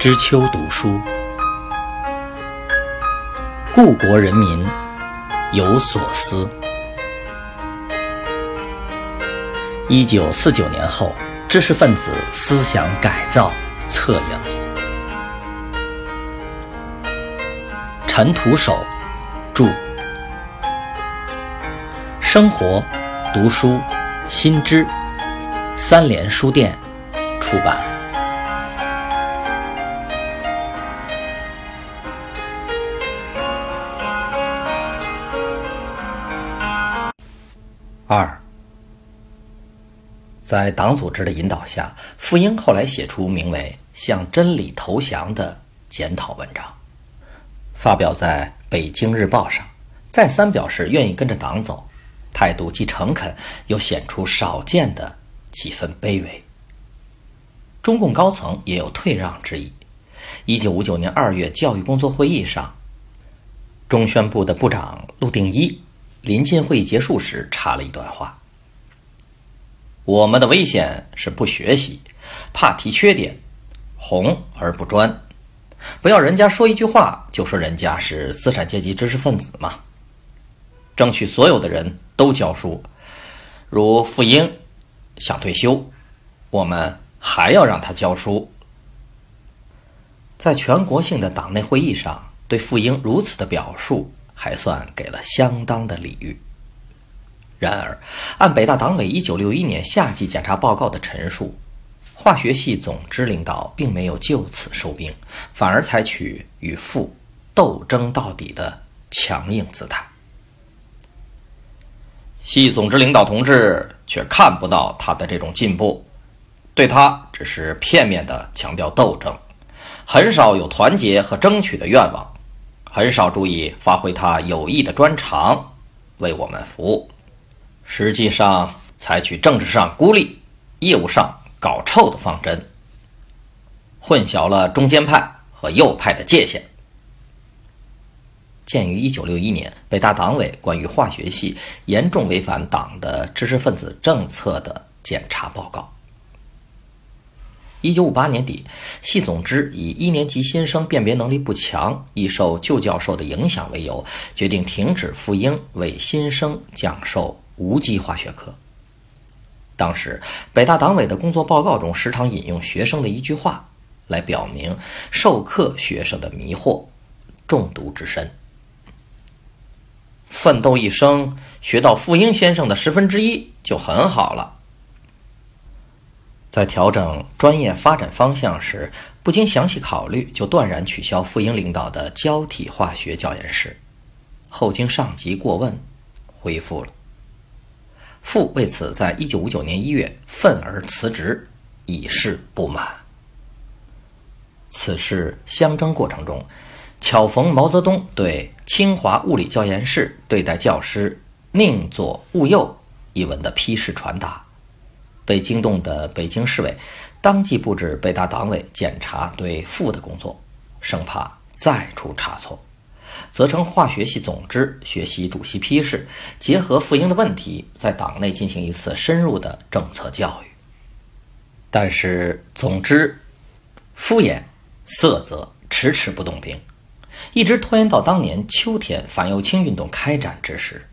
知秋读书，故国人民有所思。一九四九年后，知识分子思想改造策应。陈独守著，生活读书新知，三联书店出版。在党组织的引导下，傅英后来写出名为《向真理投降》的检讨文章，发表在《北京日报》上，再三表示愿意跟着党走，态度既诚恳，又显出少见的几分卑微。中共高层也有退让之意。一九五九年二月教育工作会议上，中宣部的部长陆定一。临近会议结束时，插了一段话：“我们的危险是不学习，怕提缺点，红而不专。不要人家说一句话就说人家是资产阶级知识分子嘛。争取所有的人都教书，如傅英想退休，我们还要让他教书。在全国性的党内会议上，对傅英如此的表述。”还算给了相当的礼遇。然而，按北大党委一九六一年夏季检查报告的陈述，化学系总支领导并没有就此收兵，反而采取与傅斗争到底的强硬姿态。系总支领导同志却看不到他的这种进步，对他只是片面的强调斗争，很少有团结和争取的愿望。很少注意发挥他有益的专长，为我们服务。实际上，采取政治上孤立、业务上搞臭的方针，混淆了中间派和右派的界限。鉴于1961年北大党委关于化学系严重违反党的知识分子政策的检查报告。一九五八年底，系总支以一年级新生辨别能力不强，易受旧教授的影响为由，决定停止傅英为新生讲授无机化学课。当时，北大党委的工作报告中时常引用学生的一句话，来表明授课学生的迷惑、中毒之深。奋斗一生，学到傅英先生的十分之一就很好了。在调整专业发展方向时，不经详细考虑就断然取消傅英领导的胶体化学教研室，后经上级过问，恢复了。傅为此在一九五九年一月愤而辞职，以示不满。此事相争过程中，巧逢毛泽东对清华物理教研室对待教师宁左勿右一文的批示传达。被惊动的北京市委当即布置北大党委检查对傅的工作，生怕再出差错，责成化学系总支学习主席批示，结合傅英的问题，在党内进行一次深入的政策教育。但是总之敷衍色泽，迟迟不动兵，一直拖延到当年秋天反右倾运动开展之时，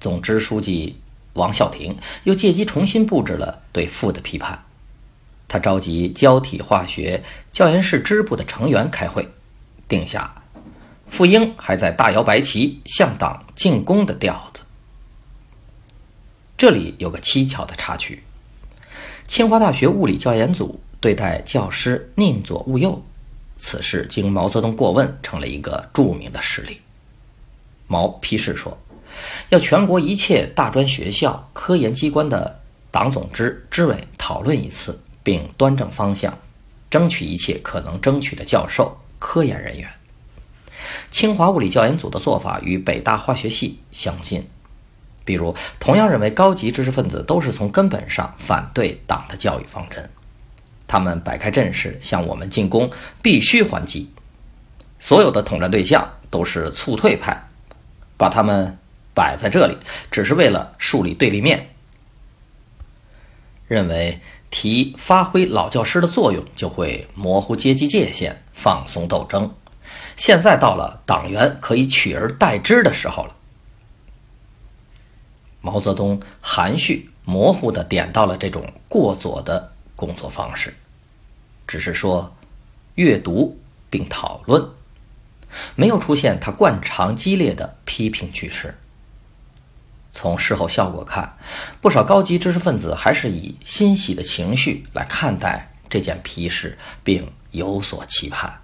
总支书记。王孝廷又借机重新布置了对傅的批判。他召集胶体化学教研室支部的成员开会，定下傅英还在大摇白旗向党进攻的调子。这里有个蹊跷的插曲：清华大学物理教研组对待教师宁左勿右，此事经毛泽东过问，成了一个著名的事例。毛批示说。要全国一切大专学校、科研机关的党总支支委讨论一次，并端正方向，争取一切可能争取的教授、科研人员。清华物理教研组的做法与北大化学系相近，比如同样认为高级知识分子都是从根本上反对党的教育方针，他们摆开阵势向我们进攻，必须还击。所有的统战对象都是促退派，把他们。摆在这里，只是为了树立对立面，认为提发挥老教师的作用，就会模糊阶级界限，放松斗争。现在到了党员可以取而代之的时候了。毛泽东含蓄模糊地点到了这种过左的工作方式，只是说阅读并讨论，没有出现他惯常激烈的批评句式。从事后效果看，不少高级知识分子还是以欣喜的情绪来看待这件批示，并有所期盼。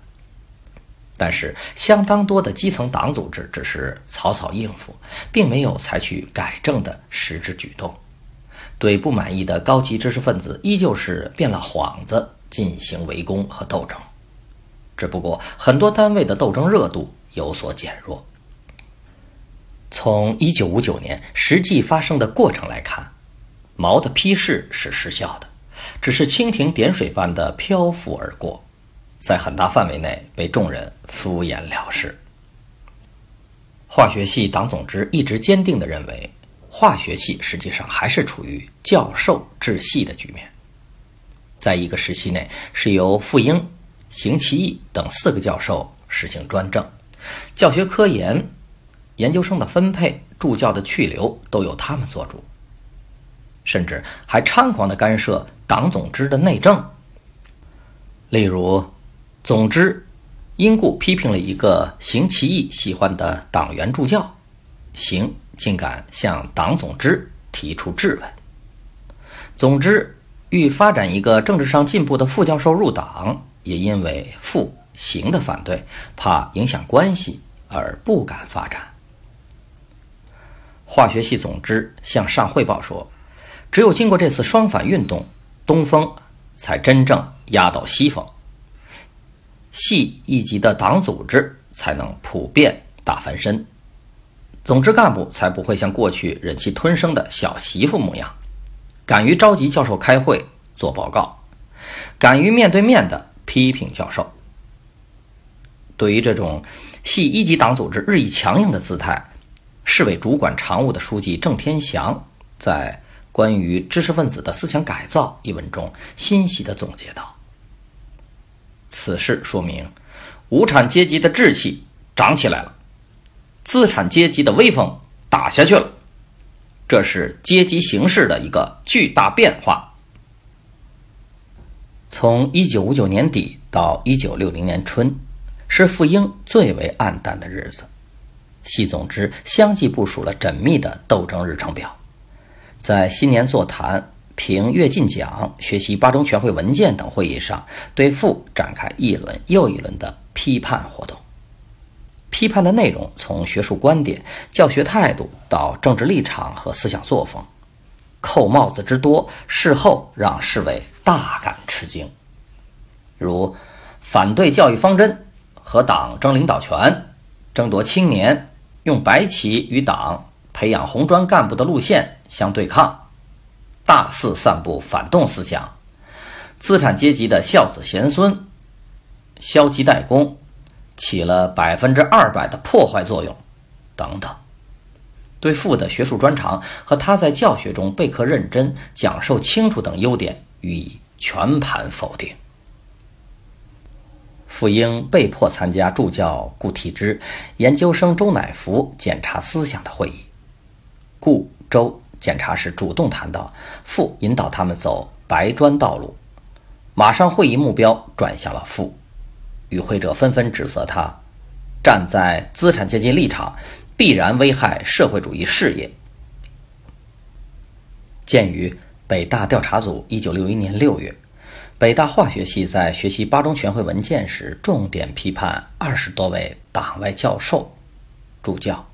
但是，相当多的基层党组织只是草草应付，并没有采取改正的实质举动。对不满意的高级知识分子，依旧是变了幌子进行围攻和斗争。只不过，很多单位的斗争热度有所减弱。从1959年实际发生的过程来看，毛的批示是失效的，只是蜻蜓点水般的漂浮而过。在很大范围内被众人敷衍了事。化学系党总支一直坚定地认为，化学系实际上还是处于教授治系的局面。在一个时期内，是由傅英、邢其义等四个教授实行专政，教学科研、研究生的分配、助教的去留都由他们做主，甚至还猖狂地干涉党总支的内政，例如。总之，因故批评了一个邢其义喜欢的党员助教，邢竟敢向党总支提出质问。总之，欲发展一个政治上进步的副教授入党，也因为傅邢的反对，怕影响关系而不敢发展。化学系总支向上汇报说，只有经过这次双反运动，东风才真正压倒西风。系一级的党组织才能普遍大翻身，总支干部才不会像过去忍气吞声的小媳妇模样，敢于召集教授开会做报告，敢于面对面的批评教授。对于这种系一级党组织日益强硬的姿态，市委主管常务的书记郑天祥在《关于知识分子的思想改造》一文中欣喜地总结道。此事说明，无产阶级的志气长起来了，资产阶级的威风打下去了，这是阶级形势的一个巨大变化。从一九五九年底到一九六零年春，是傅英最为暗淡的日子。系总之相继部署了缜密的斗争日程表，在新年座谈。评阅进奖、学习八中全会文件等会议上，对傅展开一轮又一轮的批判活动。批判的内容从学术观点、教学态度到政治立场和思想作风，扣帽子之多，事后让市委大感吃惊。如反对教育方针，和党争领导权，争夺青年，用白旗与党培养红专干部的路线相对抗。大肆散布反动思想，资产阶级的孝子贤孙，消极怠工，起了百分之二百的破坏作用，等等。对傅的学术专长和他在教学中备课认真、讲授清楚等优点予以全盘否定。傅英被迫参加助教顾悌之、研究生周乃福检查思想的会议，顾周。检查时主动谈到，傅引导他们走白砖道路，马上会议目标转向了傅，与会者纷纷指责他站在资产阶级立场，必然危害社会主义事业。鉴于北大调查组一九六一年六月，北大化学系在学习八中全会文件时，重点批判二十多位党外教授、助教。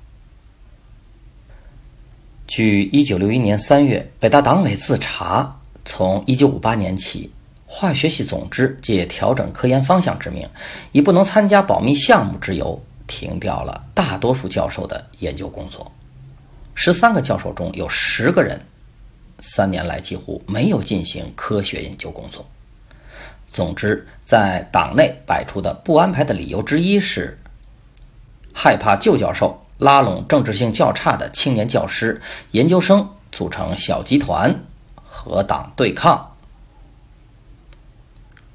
据一九六一年三月北大党委自查，从一九五八年起，化学系总支借调整科研方向之名，以不能参加保密项目之由，停掉了大多数教授的研究工作。十三个教授中有十个人，三年来几乎没有进行科学研究工作。总之，在党内摆出的不安排的理由之一是，害怕旧教授。拉拢政治性较差的青年教师、研究生，组成小集团和党对抗，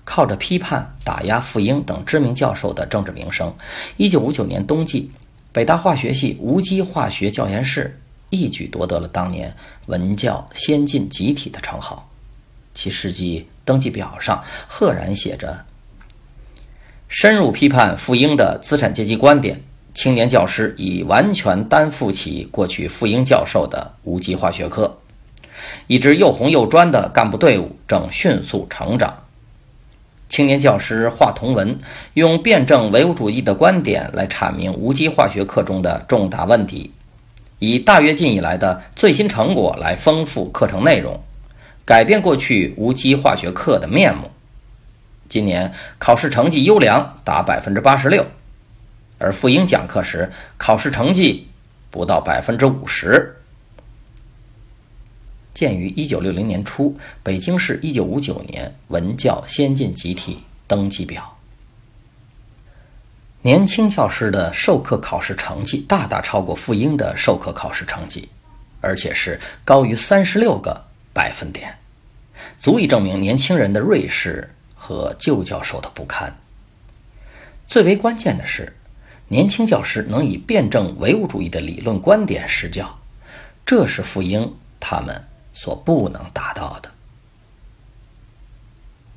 靠着批判、打压傅英等知名教授的政治名声，1959年冬季，北大化学系无机化学教研室一举夺得了当年文教先进集体的称号。其事迹登记表上赫然写着：“深入批判傅英的资产阶级观点，青年教师已完全担负起过去傅英教授的无机化学课。一支又红又专的干部队伍正迅速成长。”青年教师华同文用辩证唯物主义的观点来阐明无机化学课中的重大问题，以大跃进以来的最新成果来丰富课程内容，改变过去无机化学课的面目。今年考试成绩优良达百分之八十六，而傅英讲课时考试成绩不到百分之五十。建于一九六零年初，北京市一九五九年文教先进集体登记表。年轻教师的授课考试成绩大大超过傅英的授课考试成绩，而且是高于三十六个百分点，足以证明年轻人的锐势和旧教授的不堪。最为关键的是，年轻教师能以辩证唯物主义的理论观点施教，这是傅英他们。所不能达到的。